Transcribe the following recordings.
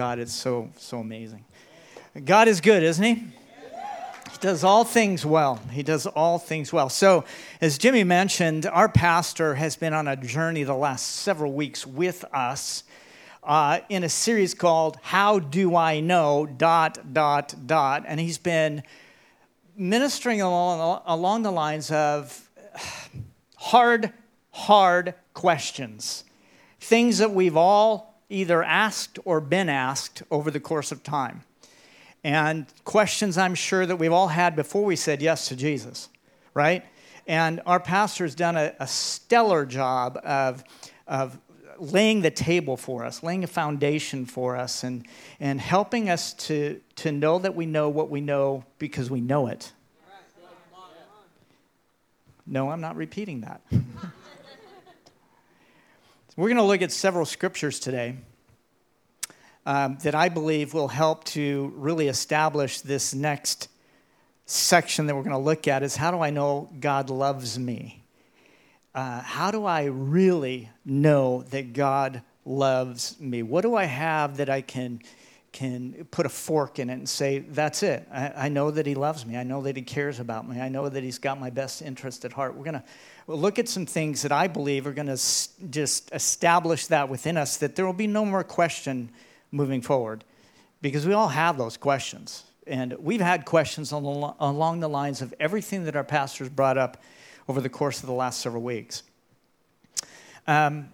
God is so, so amazing. God is good, isn't He? He does all things well. He does all things well. So, as Jimmy mentioned, our pastor has been on a journey the last several weeks with us uh, in a series called How Do I Know? dot, dot, dot. And he's been ministering along, along the lines of hard, hard questions. Things that we've all either asked or been asked over the course of time. And questions I'm sure that we've all had before we said yes to Jesus, right? And our pastor's done a, a stellar job of, of laying the table for us, laying a foundation for us, and, and helping us to, to know that we know what we know because we know it. No, I'm not repeating that. We're going to look at several scriptures today um, that I believe will help to really establish this next section that we're going to look at is how do I know God loves me? Uh, how do I really know that God loves me? What do I have that I can can put a fork in it and say, That's it. I, I, know that He loves me. I know that He cares about me. I know that He's got my best interest at heart. We're going to look at some things that I believe are going to s- just establish that within us, that there will be no more question moving forward, because we all have those questions. And we've had questions along the lines of everything that our pastors brought up over the course of the last several weeks. Um,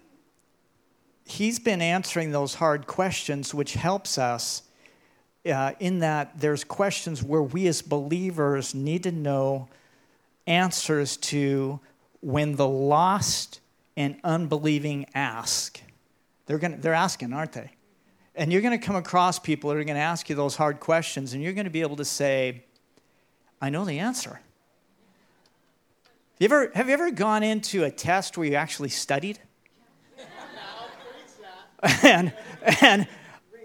he's been answering those hard questions, which helps us uh, in that there's questions where we as believers need to know answers to when the lost and unbelieving ask. They're, gonna, they're asking, aren't they? And you're going to come across people that are going to ask you those hard questions, and you're going to be able to say, I know the answer. Have you ever, have you ever gone into a test where you actually studied? And, and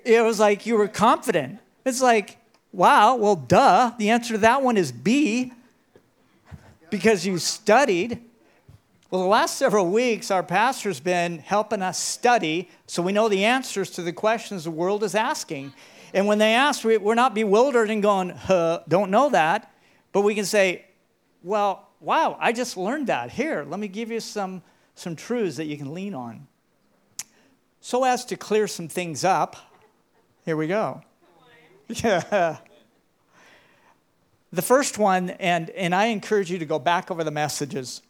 it was like you were confident. It's like, wow, well, duh. The answer to that one is B because you studied. Well, the last several weeks, our pastor's been helping us study so we know the answers to the questions the world is asking. And when they ask, we're not bewildered and going, huh, don't know that. But we can say, well, wow, I just learned that. Here, let me give you some, some truths that you can lean on. So, as to clear some things up, here we go. Yeah. The first one, and, and I encourage you to go back over the messages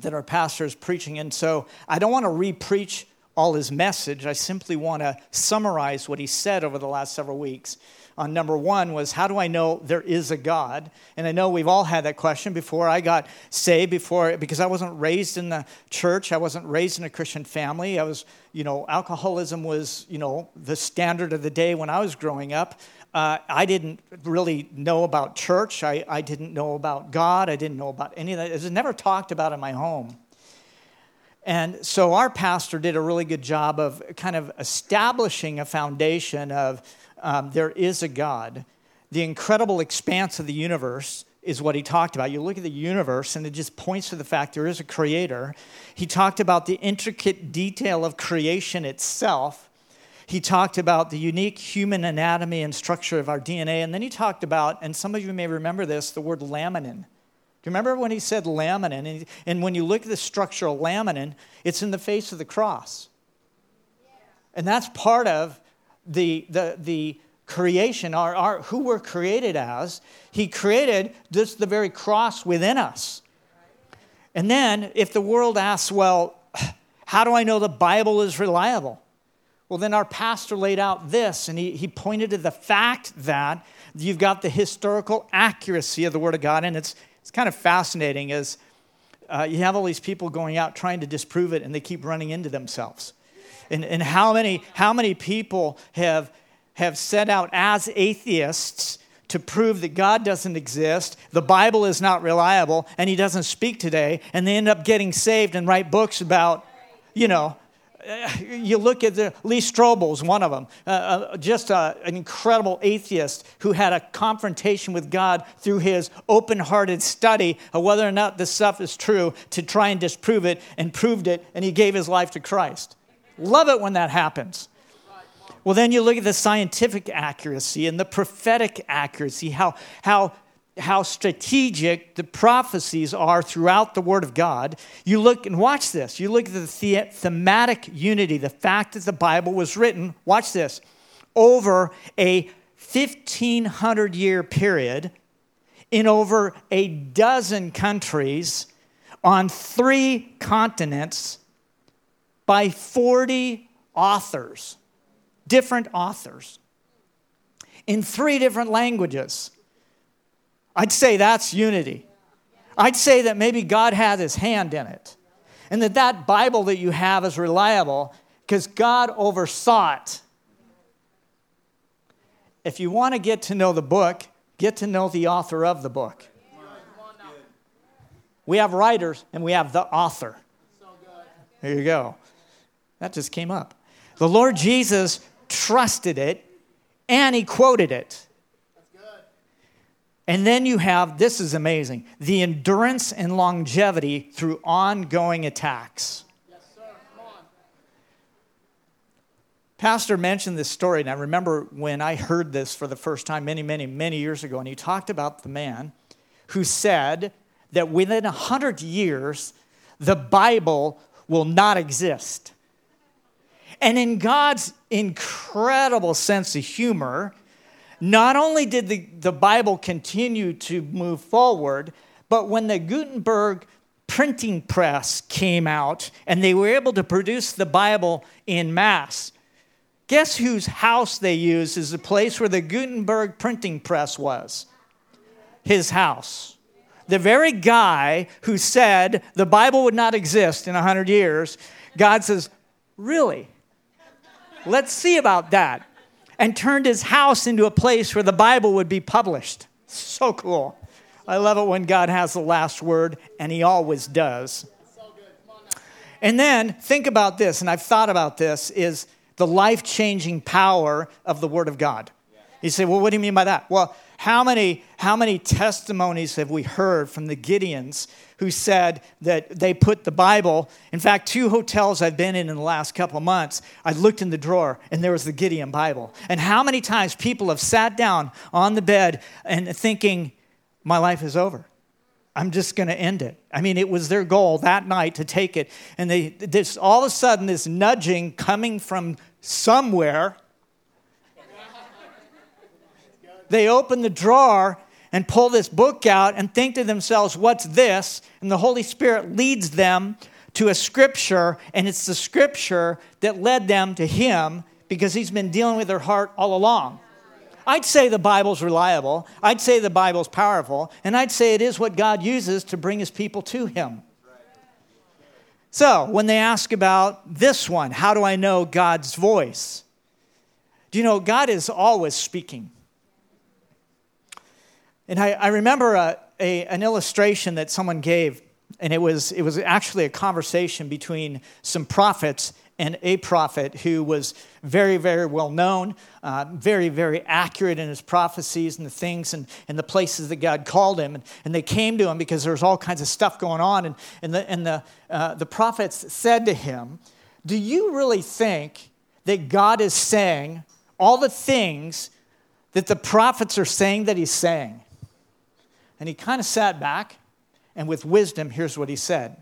that our pastor is preaching. And so I don't want to re-preach all his message. I simply want to summarize what he said over the last several weeks. On number one was, How do I know there is a God? And I know we've all had that question before I got saved, before, because I wasn't raised in the church. I wasn't raised in a Christian family. I was, you know, alcoholism was, you know, the standard of the day when I was growing up. Uh, I didn't really know about church. I, I didn't know about God. I didn't know about any of that. It was never talked about in my home. And so our pastor did a really good job of kind of establishing a foundation of um, there is a God. The incredible expanse of the universe is what he talked about. You look at the universe, and it just points to the fact there is a creator. He talked about the intricate detail of creation itself he talked about the unique human anatomy and structure of our DNA. And then he talked about, and some of you may remember this, the word laminin. Do you remember when he said laminin? And, and when you look at the structure of laminin, it's in the face of the cross. And that's part of the, the, the creation, our, our, who we're created as. He created just the very cross within us. And then, if the world asks, well, how do I know the Bible is reliable? Well, then our pastor laid out this, and he, he pointed to the fact that you've got the historical accuracy of the Word of God, and it's, it's kind of fascinating as uh, you have all these people going out trying to disprove it, and they keep running into themselves. And, and how, many, how many people have, have set out as atheists to prove that God doesn't exist, the Bible is not reliable, and He doesn't speak today, and they end up getting saved and write books about, you know, you look at the Lee Strobel's one of them, uh, uh, just a, an incredible atheist who had a confrontation with God through his open-hearted study of whether or not this stuff is true to try and disprove it, and proved it, and he gave his life to Christ. Love it when that happens. Well, then you look at the scientific accuracy and the prophetic accuracy, how, how, how strategic the prophecies are throughout the Word of God. You look and watch this. You look at the, the thematic unity, the fact that the Bible was written, watch this, over a 1500 year period in over a dozen countries on three continents by 40 authors, different authors, in three different languages. I'd say that's unity. I'd say that maybe God had his hand in it. And that that Bible that you have is reliable because God oversaw it. If you want to get to know the book, get to know the author of the book. We have writers and we have the author. There you go. That just came up. The Lord Jesus trusted it and he quoted it. And then you have this is amazing the endurance and longevity through ongoing attacks. Pastor mentioned this story, and I remember when I heard this for the first time many, many, many years ago, and he talked about the man who said that within 100 years, the Bible will not exist. And in God's incredible sense of humor, not only did the, the Bible continue to move forward, but when the Gutenberg printing press came out and they were able to produce the Bible in mass, guess whose house they used as the place where the Gutenberg printing press was? His house the very guy who said the Bible would not exist in 100 years, God says, Really? Let's see about that. And turned his house into a place where the Bible would be published. So cool. I love it when God has the last word, and he always does. And then think about this, and I've thought about this, is the life changing power of the Word of God. You say, well, what do you mean by that? Well, how many, how many testimonies have we heard from the Gideons who said that they put the Bible, in fact, two hotels I've been in in the last couple of months, I looked in the drawer and there was the Gideon Bible. And how many times people have sat down on the bed and thinking, my life is over. I'm just going to end it. I mean, it was their goal that night to take it. And they, this, all of a sudden, this nudging coming from somewhere they open the drawer and pull this book out and think to themselves, what's this? And the Holy Spirit leads them to a scripture, and it's the scripture that led them to Him because He's been dealing with their heart all along. I'd say the Bible's reliable, I'd say the Bible's powerful, and I'd say it is what God uses to bring His people to Him. So, when they ask about this one, how do I know God's voice? Do you know God is always speaking? And I, I remember a, a, an illustration that someone gave, and it was, it was actually a conversation between some prophets and a prophet who was very, very well known, uh, very, very accurate in his prophecies and the things and, and the places that God called him. And, and they came to him because there was all kinds of stuff going on. And, and, the, and the, uh, the prophets said to him, Do you really think that God is saying all the things that the prophets are saying that he's saying? And he kind of sat back, and with wisdom, here's what he said.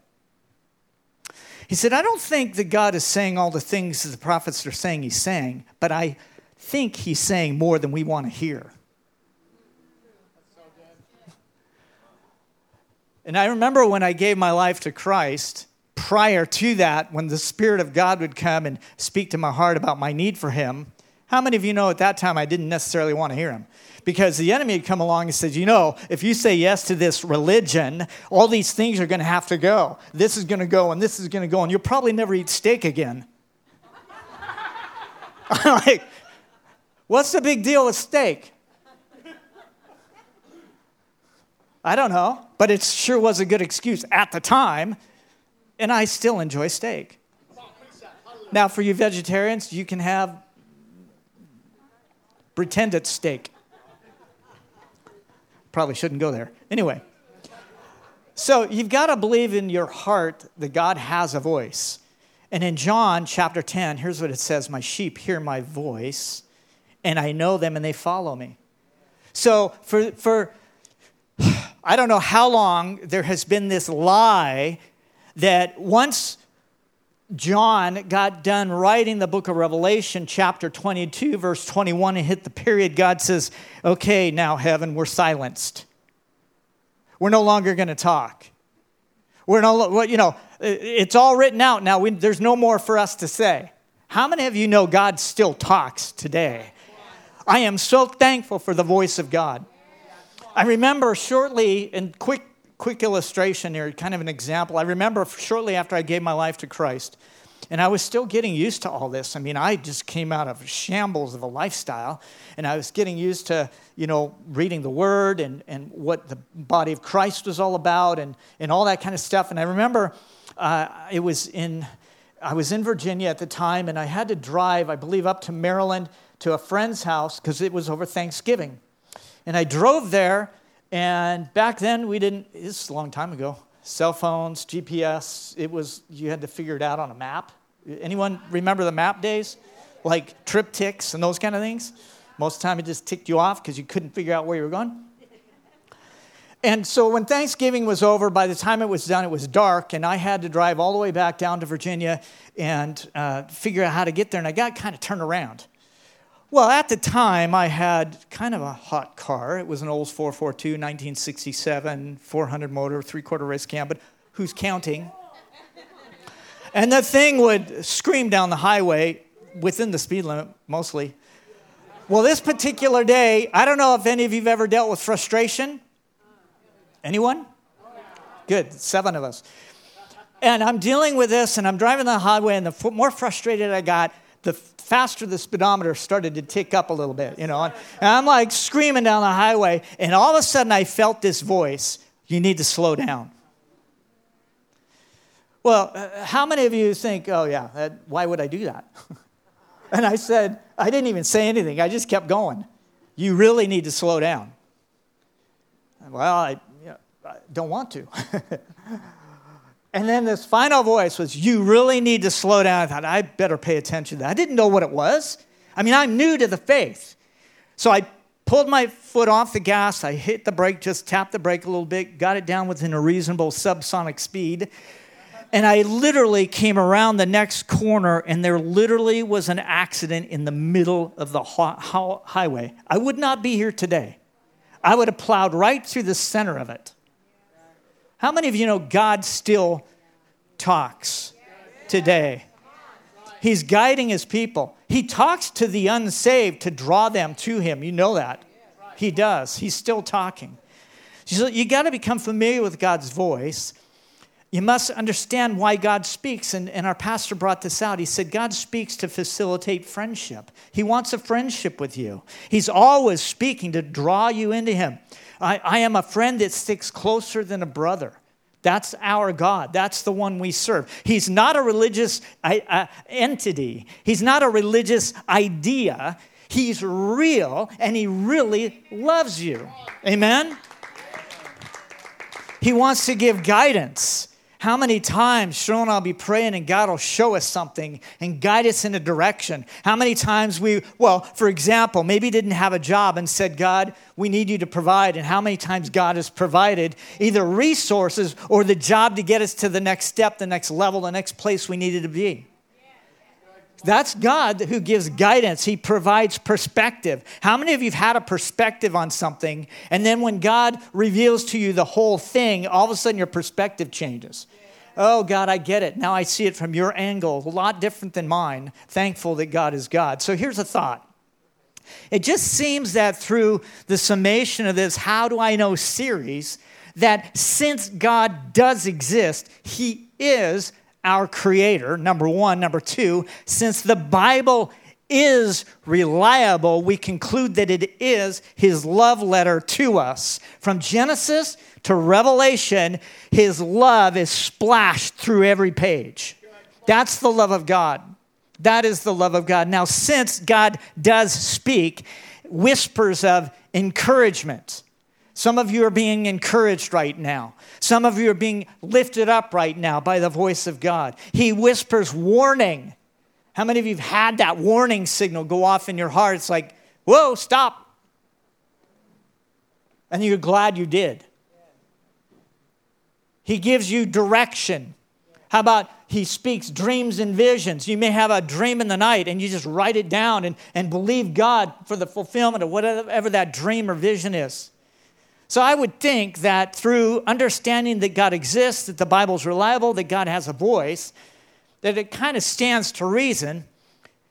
He said, I don't think that God is saying all the things that the prophets are saying he's saying, but I think he's saying more than we want to hear. And I remember when I gave my life to Christ, prior to that, when the Spirit of God would come and speak to my heart about my need for Him, how many of you know at that time I didn't necessarily want to hear Him? Because the enemy had come along and said, You know, if you say yes to this religion, all these things are going to have to go. This is going to go, and this is going to go, and you'll probably never eat steak again. I'm like, What's the big deal with steak? I don't know, but it sure was a good excuse at the time, and I still enjoy steak. Now, for you vegetarians, you can have pretend it's steak. Probably shouldn't go there. Anyway, so you've got to believe in your heart that God has a voice. And in John chapter 10, here's what it says My sheep hear my voice, and I know them, and they follow me. So, for, for I don't know how long there has been this lie that once John got done writing the book of Revelation, chapter 22, verse 21, and hit the period, God says, Okay, now, heaven, we're silenced. We're no longer going to talk. We're no, you know, it's all written out now. We, there's no more for us to say. How many of you know God still talks today? I am so thankful for the voice of God. I remember shortly, in quick, quick illustration here, kind of an example. I remember shortly after I gave my life to Christ, and I was still getting used to all this. I mean, I just came out of shambles of a lifestyle, and I was getting used to, you know, reading the Word and, and what the body of Christ was all about and, and all that kind of stuff. And I remember uh, it was in, I was in Virginia at the time, and I had to drive, I believe, up to Maryland to a friend's house because it was over Thanksgiving. And I drove there, and back then we didn't, this is a long time ago, cell phones, GPS, it was, you had to figure it out on a map. Anyone remember the map days? Like TripTiks and those kind of things? Most of the time it just ticked you off because you couldn't figure out where you were going. And so when Thanksgiving was over, by the time it was done, it was dark, and I had to drive all the way back down to Virginia and uh, figure out how to get there. And I got kind of turned around. Well, at the time, I had kind of a hot car. It was an Olds 442, 1967, 400 motor, three quarter race cam, but who's counting? And the thing would scream down the highway within the speed limit, mostly. Well, this particular day, I don't know if any of you have ever dealt with frustration. Anyone? Good, seven of us. And I'm dealing with this, and I'm driving the highway, and the more frustrated I got, the faster the speedometer started to tick up a little bit, you know. And I'm like screaming down the highway, and all of a sudden I felt this voice you need to slow down. Well, uh, how many of you think, oh, yeah, that, why would I do that? and I said, I didn't even say anything, I just kept going. You really need to slow down. Well, I, you know, I don't want to. and then this final voice was, You really need to slow down. I thought, I better pay attention to that. I didn't know what it was. I mean, I'm new to the faith. So I pulled my foot off the gas. I hit the brake, just tapped the brake a little bit, got it down within a reasonable subsonic speed. And I literally came around the next corner, and there literally was an accident in the middle of the highway. I would not be here today. I would have plowed right through the center of it. How many of you know God still talks today? He's guiding his people. He talks to the unsaved to draw them to him. You know that. He does. He's still talking. So you got to become familiar with God's voice you must understand why God speaks. And, and our pastor brought this out. He said, God speaks to facilitate friendship. He wants a friendship with you. He's always speaking to draw you into Him. I, I am a friend that sticks closer than a brother. That's our God. That's the one we serve. He's not a religious uh, entity, He's not a religious idea. He's real and He really loves you. Amen? He wants to give guidance. How many times, Cheryl and I'll be praying and God will show us something and guide us in a direction? How many times we, well, for example, maybe didn't have a job and said, God, we need you to provide. And how many times God has provided either resources or the job to get us to the next step, the next level, the next place we needed to be? That's God who gives guidance. He provides perspective. How many of you have had a perspective on something, and then when God reveals to you the whole thing, all of a sudden your perspective changes? Oh, God, I get it. Now I see it from your angle, a lot different than mine. Thankful that God is God. So here's a thought. It just seems that through the summation of this How Do I Know series, that since God does exist, He is our Creator, number one. Number two, since the Bible is reliable, we conclude that it is His love letter to us. From Genesis to Revelation, His love is splashed through every page. That's the love of God. That is the love of God. Now, since God does speak, whispers of encouragement, Some of you are being encouraged right now. Some of you are being lifted up right now by the voice of God. He whispers warning. How many of you have had that warning signal go off in your heart? It's like, whoa, stop. And you're glad you did. He gives you direction. How about he speaks dreams and visions? You may have a dream in the night and you just write it down and, and believe God for the fulfillment of whatever that dream or vision is. So I would think that through understanding that God exists, that the Bible's reliable, that God has a voice, that it kind of stands to reason.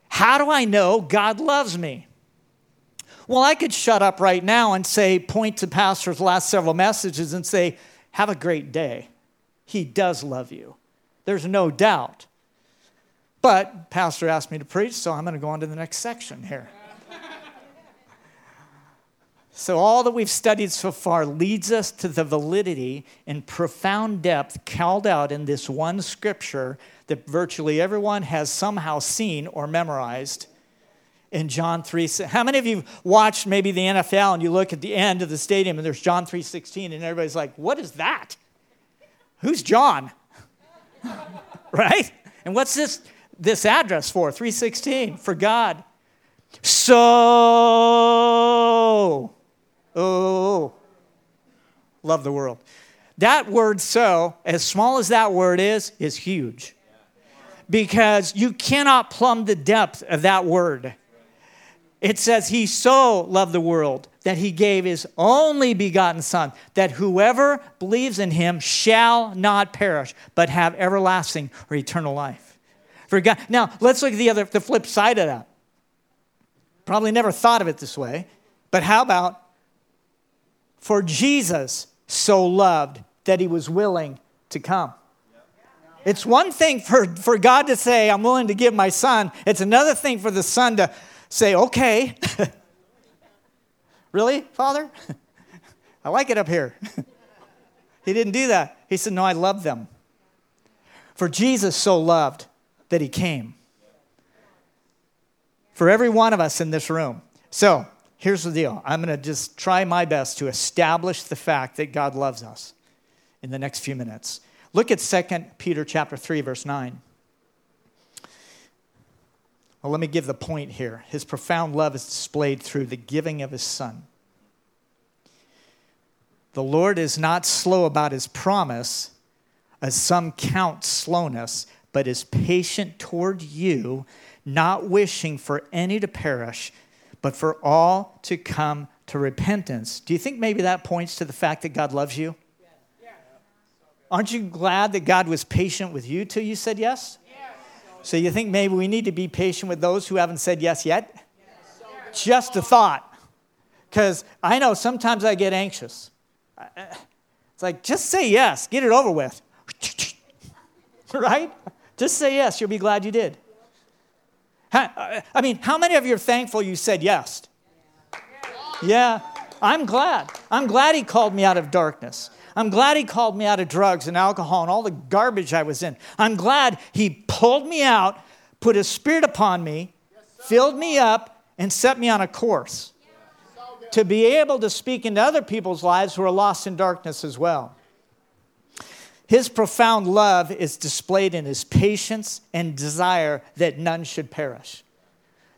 How do I know God loves me? Well, I could shut up right now and say, point to Pastor's last several messages and say, have a great day. He does love you. There's no doubt. But Pastor asked me to preach, so I'm going to go on to the next section here. So, all that we've studied so far leads us to the validity and profound depth called out in this one scripture that virtually everyone has somehow seen or memorized in John 3. How many of you watched maybe the NFL and you look at the end of the stadium and there's John 3:16 and everybody's like, "What is that? Who's John?" right? And what's this this address for? 316 for God. So Oh, love the world. That word so, as small as that word is, is huge. Because you cannot plumb the depth of that word. It says, He so loved the world that He gave His only begotten Son, that whoever believes in Him shall not perish, but have everlasting or eternal life. For God. Now, let's look at the other, the flip side of that. Probably never thought of it this way, but how about for Jesus so loved that he was willing to come. It's one thing for, for God to say, I'm willing to give my son. It's another thing for the son to say, okay. really, Father? I like it up here. he didn't do that. He said, No, I love them. For Jesus so loved that he came. For every one of us in this room. So, here's the deal I'm going to just try my best to establish the fact that God loves us in the next few minutes. Look at 2 Peter chapter 3 verse 9. Well, let me give the point here. His profound love is displayed through the giving of his son. The Lord is not slow about his promise, as some count slowness, but is patient toward you, not wishing for any to perish, but for all to come to repentance. Do you think maybe that points to the fact that God loves you? Aren't you glad that God was patient with you till you said yes? So you think maybe we need to be patient with those who haven't said yes yet? Just a thought. Because I know sometimes I get anxious. It's like, just say yes, get it over with. right? Just say yes, you'll be glad you did. Uh, I mean, how many of you are thankful you said yes? Yeah, I'm glad. I'm glad he called me out of darkness. I'm glad he called me out of drugs and alcohol and all the garbage I was in. I'm glad he pulled me out, put his spirit upon me, filled me up, and set me on a course to be able to speak into other people's lives who are lost in darkness as well. His profound love is displayed in his patience and desire that none should perish.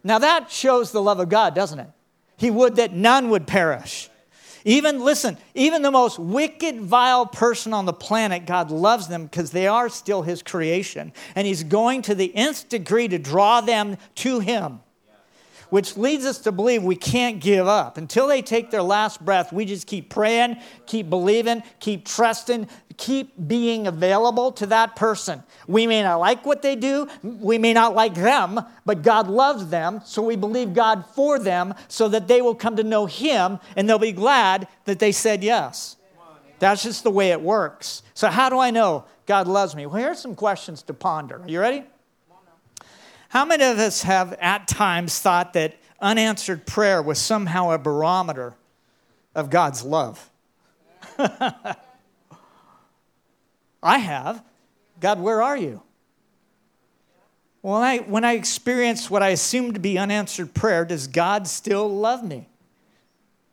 Now, that shows the love of God, doesn't it? He would that none would perish. Even, listen, even the most wicked, vile person on the planet, God loves them because they are still His creation. And He's going to the nth degree to draw them to Him which leads us to believe we can't give up. Until they take their last breath, we just keep praying, keep believing, keep trusting, keep being available to that person. We may not like what they do, we may not like them, but God loves them, so we believe God for them so that they will come to know Him and they'll be glad that they said yes. That's just the way it works. So, how do I know God loves me? Well, here's some questions to ponder. Are you ready? How many of us have at times thought that unanswered prayer was somehow a barometer of God's love? I have. God, where are you? When I, when I experience what I assume to be unanswered prayer, does God still love me?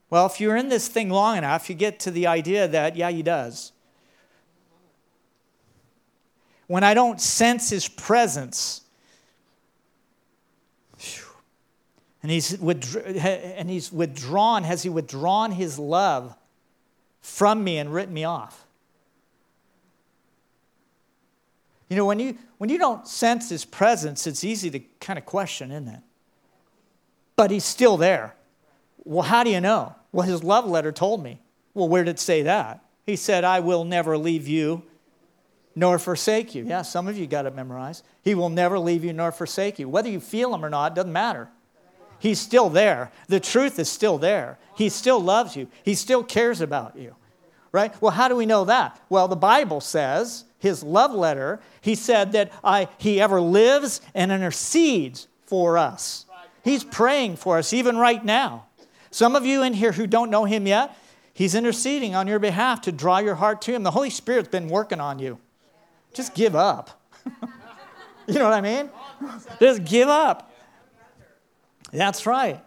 Well, if you're in this thing long enough, you get to the idea that, yeah, he does. When I don't sense his presence, and he's, and he's withdrawn, has he withdrawn his love from me and written me off? You know, when you, when you don't sense his presence, it's easy to kind of question, isn't it? But he's still there. Well, how do you know? Well, his love letter told me. Well, where did it say that? He said, I will never leave you nor forsake you. Yeah, some of you got it memorized. He will never leave you nor forsake you. Whether you feel him or not, doesn't matter. He's still there. The truth is still there. He still loves you. He still cares about you. Right? Well, how do we know that? Well, the Bible says his love letter, he said that I, he ever lives and intercedes for us. He's praying for us even right now. Some of you in here who don't know him yet, he's interceding on your behalf to draw your heart to him. The Holy Spirit's been working on you. Just give up. you know what I mean? Just give up. That's right.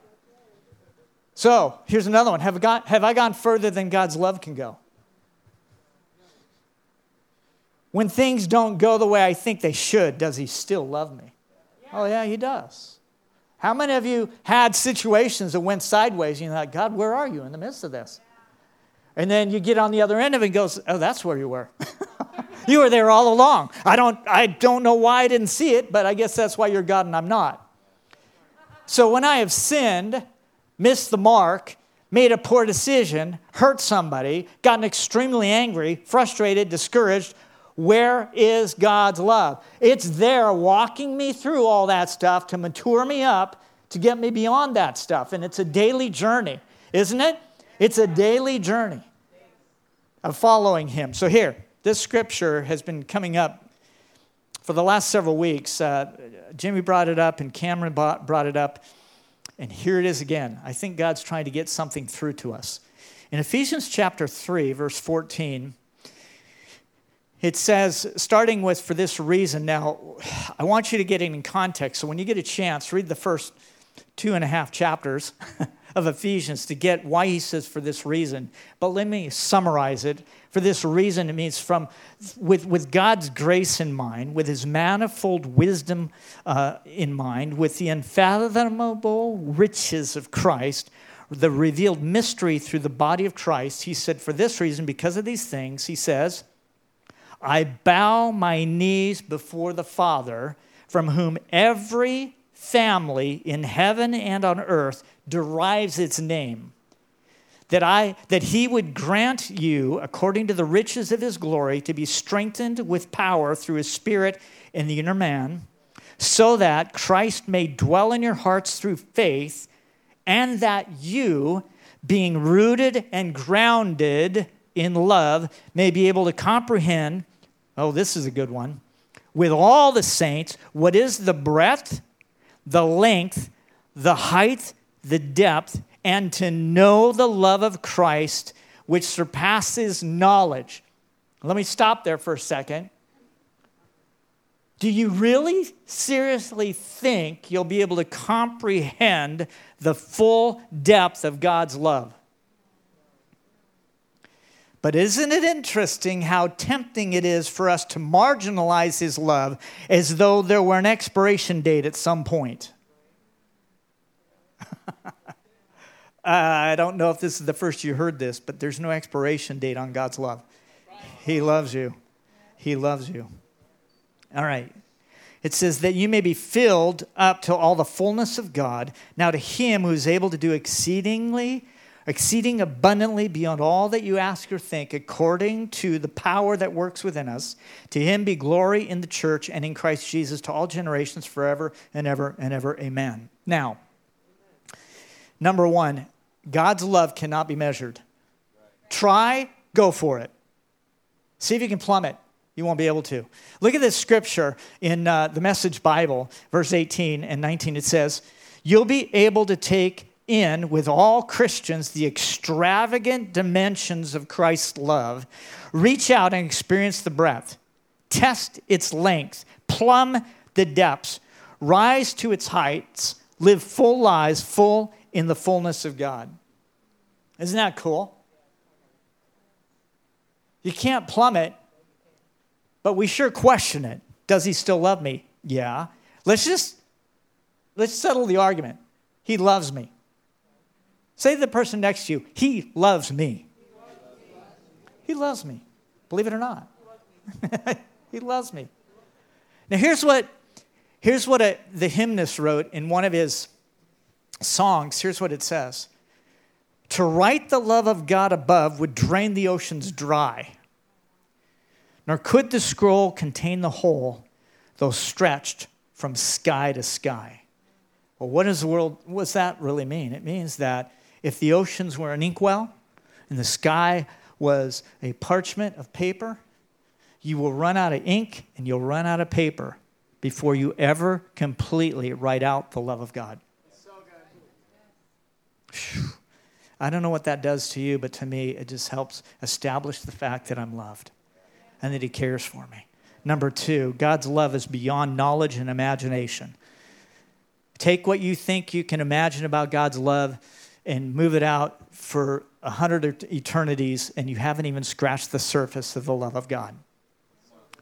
So here's another one. Have, got, have I gone further than God's love can go? When things don't go the way I think they should, does he still love me? Yeah. Oh, yeah, he does. How many of you had situations that went sideways and you're like, God, where are you in the midst of this? And then you get on the other end of it and goes, Oh, that's where you were. you were there all along. I don't, I don't know why I didn't see it, but I guess that's why you're God and I'm not. So when I have sinned, missed the mark, made a poor decision, hurt somebody, gotten extremely angry, frustrated, discouraged, where is God's love? It's there walking me through all that stuff to mature me up, to get me beyond that stuff. And it's a daily journey, isn't it? It's a daily journey of following Him. So, here, this scripture has been coming up for the last several weeks. Uh, Jimmy brought it up, and Cameron brought it up. And here it is again. I think God's trying to get something through to us. In Ephesians chapter 3, verse 14, it says, starting with for this reason. Now, I want you to get it in context. So when you get a chance, read the first two and a half chapters of Ephesians to get why he says for this reason. But let me summarize it. For this reason, it means from with, with God's grace in mind, with his manifold wisdom uh, in mind, with the unfathomable riches of Christ, the revealed mystery through the body of Christ. He said, for this reason, because of these things, he says, I bow my knees before the Father, from whom every family in heaven and on earth derives its name. That, I, that he would grant you, according to the riches of his glory, to be strengthened with power through his Spirit in the inner man, so that Christ may dwell in your hearts through faith, and that you, being rooted and grounded in love, may be able to comprehend Oh, this is a good one. With all the saints, what is the breadth, the length, the height, the depth, and to know the love of Christ, which surpasses knowledge. Let me stop there for a second. Do you really seriously think you'll be able to comprehend the full depth of God's love? But isn't it interesting how tempting it is for us to marginalize his love as though there were an expiration date at some point? Uh, I don't know if this is the first you heard this, but there's no expiration date on God's love. He loves you. He loves you. All right. It says that you may be filled up to all the fullness of God. Now, to him who is able to do exceedingly exceeding abundantly beyond all that you ask or think, according to the power that works within us. To him be glory in the church and in Christ Jesus to all generations forever and ever and ever. Amen. Now, number one, God's love cannot be measured. Try, go for it. See if you can plumb it. You won't be able to. Look at this scripture in uh, the Message Bible, verse 18 and 19. It says, You'll be able to take in with all Christians the extravagant dimensions of Christ's love, reach out and experience the breadth, test its length, plumb the depths, rise to its heights, live full lives, full in the fullness of God. Isn't that cool? You can't plummet, but we sure question it. Does he still love me? Yeah. Let's just let's settle the argument. He loves me. Say to the person next to you, he loves me. He loves me. Believe it or not. he loves me. Now here's what here's what a, the hymnist wrote in one of his songs. Here's what it says. To write the love of God above would drain the oceans dry. Nor could the scroll contain the whole, though stretched from sky to sky. Well, what does the world, what does that really mean? It means that if the oceans were an inkwell and the sky was a parchment of paper, you will run out of ink and you'll run out of paper before you ever completely write out the love of God. I don't know what that does to you, but to me, it just helps establish the fact that I'm loved and that He cares for me. Number two, God's love is beyond knowledge and imagination. Take what you think you can imagine about God's love and move it out for a hundred eternities, and you haven't even scratched the surface of the love of God.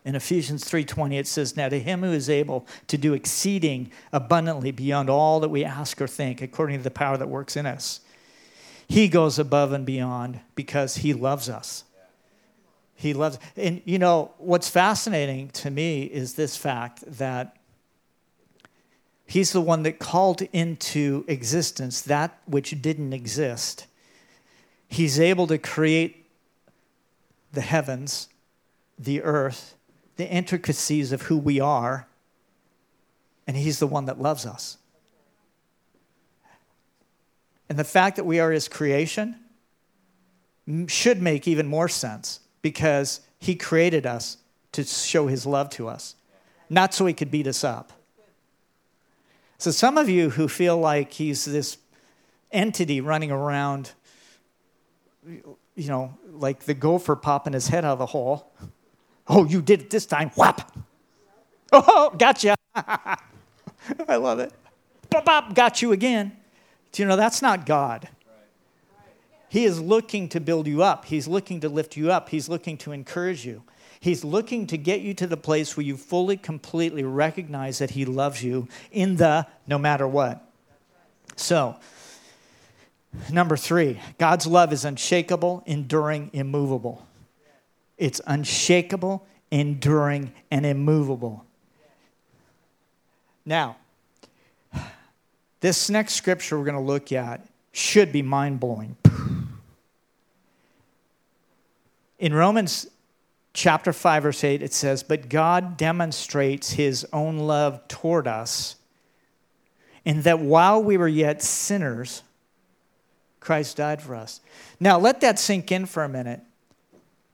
In Ephesians 3:20 it says now to him who is able to do exceeding abundantly beyond all that we ask or think according to the power that works in us. He goes above and beyond because he loves us. He loves and you know what's fascinating to me is this fact that He's the one that called into existence that which didn't exist. He's able to create the heavens, the earth, the intricacies of who we are, and He's the one that loves us. And the fact that we are His creation should make even more sense because He created us to show His love to us, not so He could beat us up. So, some of you who feel like he's this entity running around, you know, like the gopher popping his head out of the hole. Oh, you did it this time. Whap. Oh, gotcha. I love it. Bop, bop, got you again. Do you know that's not God? He is looking to build you up. He's looking to lift you up. He's looking to encourage you. He's looking to get you to the place where you fully, completely recognize that He loves you in the no matter what. So, number three, God's love is unshakable, enduring, immovable. It's unshakable, enduring, and immovable. Now, this next scripture we're going to look at should be mind blowing. In Romans chapter 5, verse 8, it says, But God demonstrates his own love toward us in that while we were yet sinners, Christ died for us. Now, let that sink in for a minute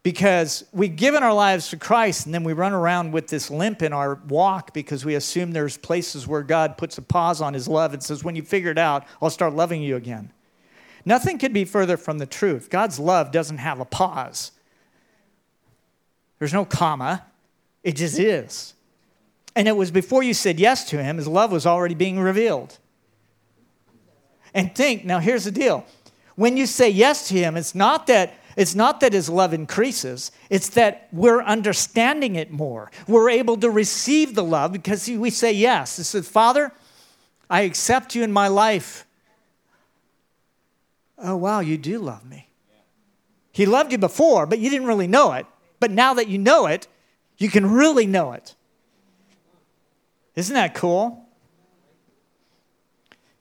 because we've given our lives to Christ and then we run around with this limp in our walk because we assume there's places where God puts a pause on his love and says, When you figure it out, I'll start loving you again. Nothing could be further from the truth. God's love doesn't have a pause. There's no comma, it just mm-hmm. is. And it was before you said yes to him, his love was already being revealed. And think, now here's the deal. When you say yes to him, it's not that it's not that his love increases, it's that we're understanding it more. We're able to receive the love because we say yes. It says, Father, I accept you in my life. Oh, wow, you do love me. He loved you before, but you didn't really know it. But now that you know it, you can really know it. Isn't that cool?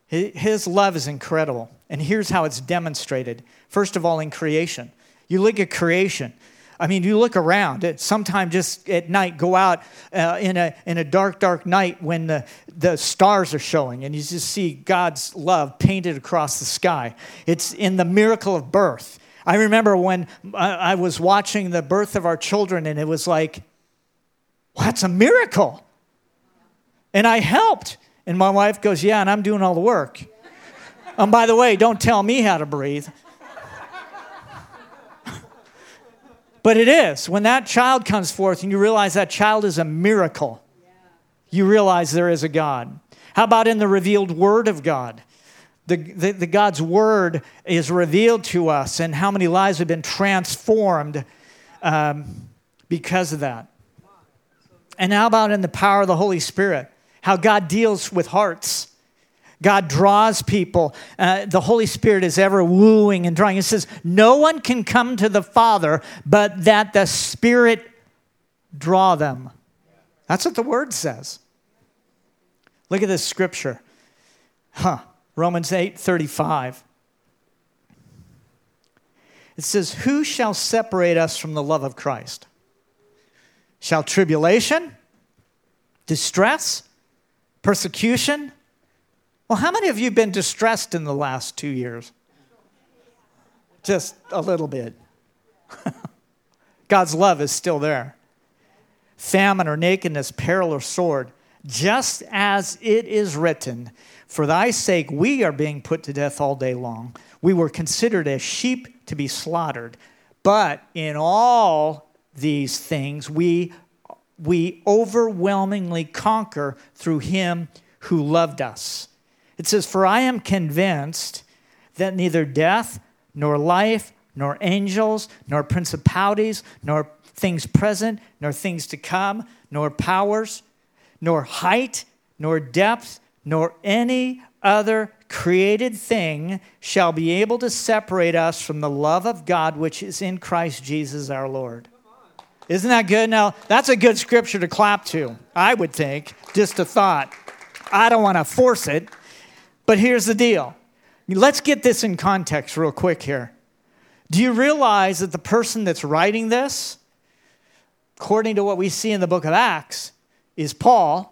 His love is incredible. And here's how it's demonstrated. First of all, in creation. You look at creation. I mean, you look around. Sometime just at night, go out uh, in, a, in a dark, dark night when the, the stars are showing, and you just see God's love painted across the sky. It's in the miracle of birth. I remember when uh, I was watching the birth of our children, and it was like, well, that's a miracle. And I helped. And my wife goes, Yeah, and I'm doing all the work. and by the way, don't tell me how to breathe. but it is. When that child comes forth and you realize that child is a miracle, you realize there is a God. How about in the revealed Word of God? The, the, the, God's word is revealed to us and how many lives have been transformed um, because of that. And how about in the power of the Holy Spirit? How God deals with hearts. God draws people. Uh, the Holy Spirit is ever wooing and drawing. It says, No one can come to the Father but that the Spirit draw them. That's what the word says. Look at this scripture. Huh. Romans 8 35. It says, Who shall separate us from the love of Christ? Shall tribulation, distress, persecution? Well, how many of you have been distressed in the last two years? Just a little bit. God's love is still there. Famine or nakedness, peril or sword, just as it is written, For thy sake we are being put to death all day long. We were considered as sheep to be slaughtered. But in all these things we, we overwhelmingly conquer through him who loved us. It says, For I am convinced that neither death, nor life, nor angels, nor principalities, nor things present, nor things to come, nor powers, nor height, nor depth, nor any other created thing shall be able to separate us from the love of God which is in Christ Jesus our Lord. Isn't that good? Now, that's a good scripture to clap to, I would think. Just a thought. I don't want to force it, but here's the deal. Let's get this in context real quick here. Do you realize that the person that's writing this, according to what we see in the book of Acts, is Paul?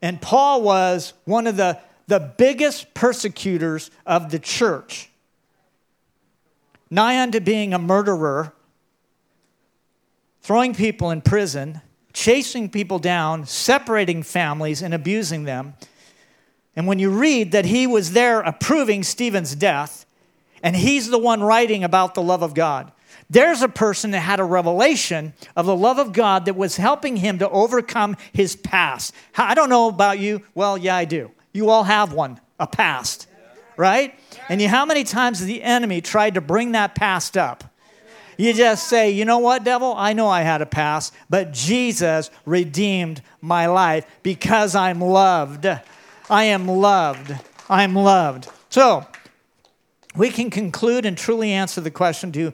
And Paul was one of the, the biggest persecutors of the church. Nigh unto being a murderer, throwing people in prison, chasing people down, separating families, and abusing them. And when you read that he was there approving Stephen's death, and he's the one writing about the love of God, there's a person that had a revelation of the love of God that was helping him to overcome his past. I don't know about you. Well, yeah, I do. You all have one, a past, right? And you, how many times the enemy tried to bring that past up? You just say, you know what, devil? I know I had a past, but Jesus redeemed my life because I'm loved. I am loved. I'm loved. So, we can conclude and truly answer the question to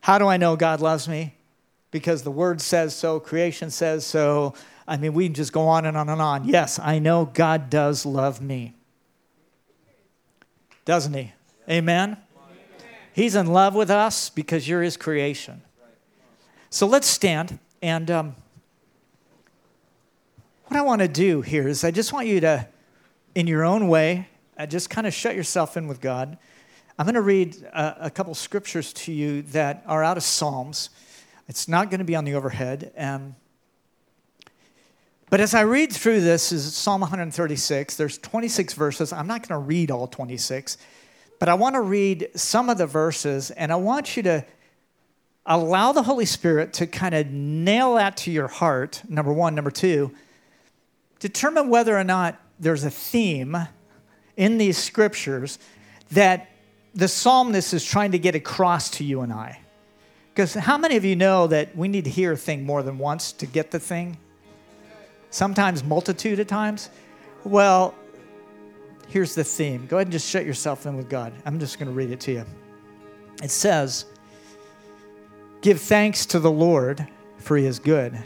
how do I know God loves me? Because the word says so, creation says so. I mean, we can just go on and on and on. Yes, I know God does love me. Doesn't he? Amen? He's in love with us because you're his creation. So let's stand. And um, what I want to do here is I just want you to, in your own way, uh, just kind of shut yourself in with God. I'm going to read a, a, couple scriptures to you that are out of Psalms. It's not going to be on the overhead. Um, but as I read through this, is Psalm 136. There's 26 verses. I'm not going to read all 26, but I want to read some of the verses, and I want you to allow the Holy Spirit to kind of nail that to your heart. Number one, number two, determine whether or not there's a theme in these scriptures that the psalmist is trying to get across to you and I. Because how many of you know that we need to hear a thing more than once to get the thing? Sometimes multitude of times? Well, here's the theme. Go ahead and just shut yourself in with God. I'm just going to read it to you. It says, Give thanks to the Lord, for he is good,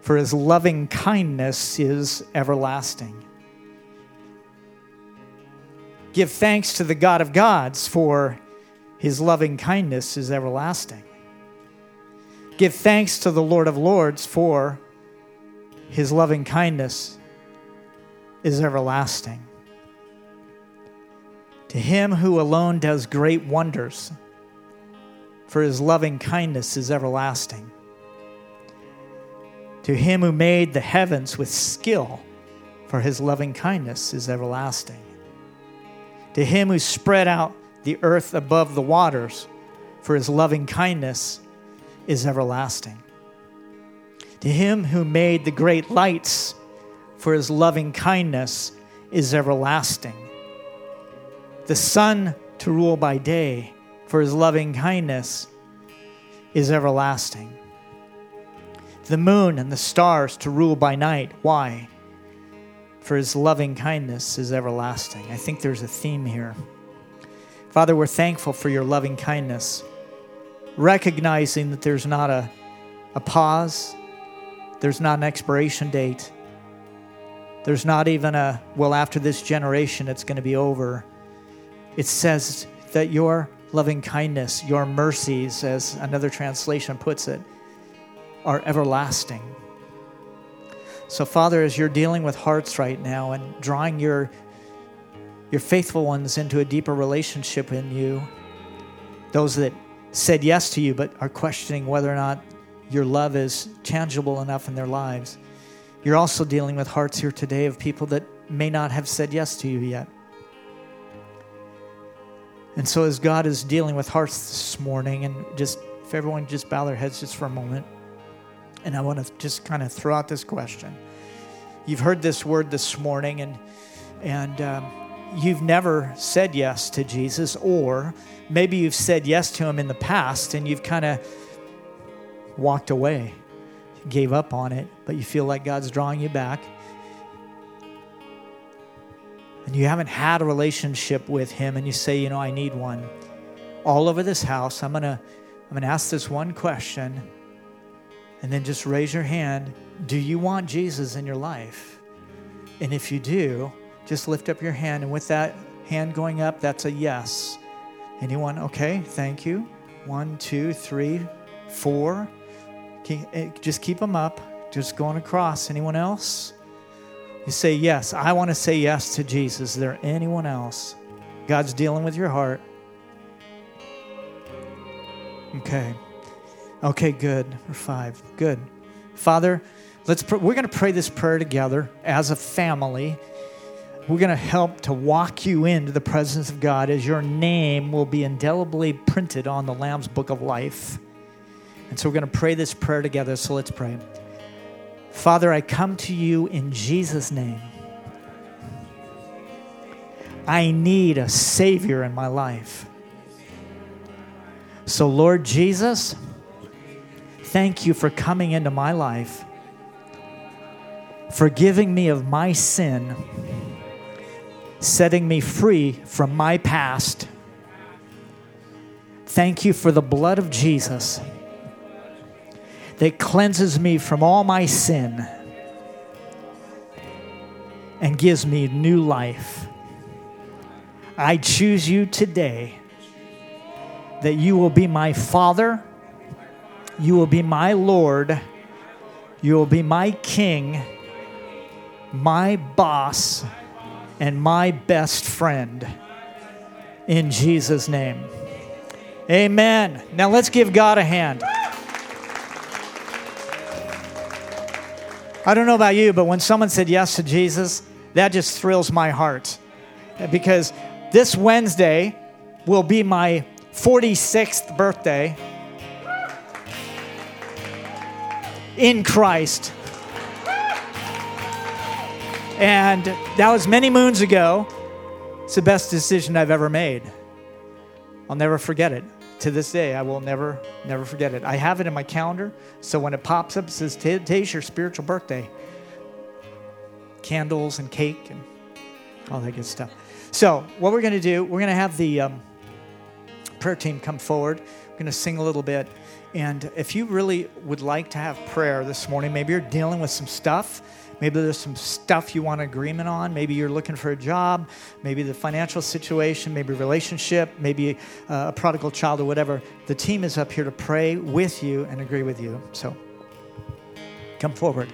for his loving kindness is everlasting. Give thanks to the God of gods, for his loving kindness is everlasting. Give thanks to the Lord of lords, for his loving kindness is everlasting. To him who alone does great wonders, for his loving kindness is everlasting. To him who made the heavens with skill, for his loving kindness is everlasting to him who spread out the earth above the waters, for his loving kindness is everlasting. To him who made the great lights, for his loving kindness is everlasting. the sun to rule by day, for his loving kindness is everlasting. The moon and the stars to rule by night. Why? For his loving kindness is everlasting. I think there's a theme here. Father, we're thankful for your loving kindness, recognizing that there's not a, a pause, there's not an expiration date, there's not even a, well, after this generation, it's going to be over. It says that your loving kindness, your mercies, as another translation puts it, are everlasting. So, Father, as you're dealing with hearts right now and drawing your, your faithful ones into a deeper relationship in you, those that said yes to you but are questioning whether or not your love is tangible enough in their lives, you're also dealing with hearts here today of people that may not have said yes to you yet. And so, as God is dealing with hearts this morning, and just if everyone just bow their heads just for a moment, and I want to just kind of throw out this question. You've heard this word this morning, and and um, you've never said yes to Jesus, or maybe you've said yes to Him in the past, and you've kind of walked away gave up on it, but you feel like God's drawing you back. And you haven't had a relationship with him and you say, you know, I need one. All over this house, I'm going to I'm going to ask this one question and then just raise your hand. Do you want Jesus in your life? And if you do, just lift up your hand and with that hand going up, that's a yes. Anyone? Okay, thank you. One, two, three, four. Eh, just keep them up. Just going across. Anyone else? You say, Yes, I want to say yes to Jesus. Is there anyone else? God's dealing with your heart. Okay. Okay, good. Or five. Good. Father, let's pr- we're going to pray this prayer together as a family. We're going to help to walk you into the presence of God as your name will be indelibly printed on the Lamb's book of life. And so we're going to pray this prayer together. So let's pray. Father, I come to you in Jesus' name. I need a Savior in my life. So, Lord Jesus, thank you for coming into my life, forgiving me of my sin, setting me free from my past. Thank you for the blood of Jesus that cleanses me from all my sin and gives me new life. I choose you today that you will be my Father, you will be my Lord, you will be my King, my boss, and my best friend. In Jesus' name. Amen. Now let's give God a hand. I don't know about you, but when someone said yes to Jesus, that just thrills my heart. Because this Wednesday will be my 46th birthday in Christ. And that was many moons ago. It's the best decision I've ever made. I'll never forget it to this day, I will never, never forget it. I have it in my calendar, so when it pops up, it says, Today's your spiritual birthday. Candles and cake and all that good stuff. So, what we're going to do, we're going to have the um, prayer team come forward. We're going to sing a little bit. And if you really would like to have prayer this morning, maybe you're dealing with some stuff Maybe there's some stuff you want agreement on. Maybe you're looking for a job. Maybe the financial situation, maybe relationship, maybe uh, a prodigal child or whatever. The team is up here to pray with you and agree with you. So come forward.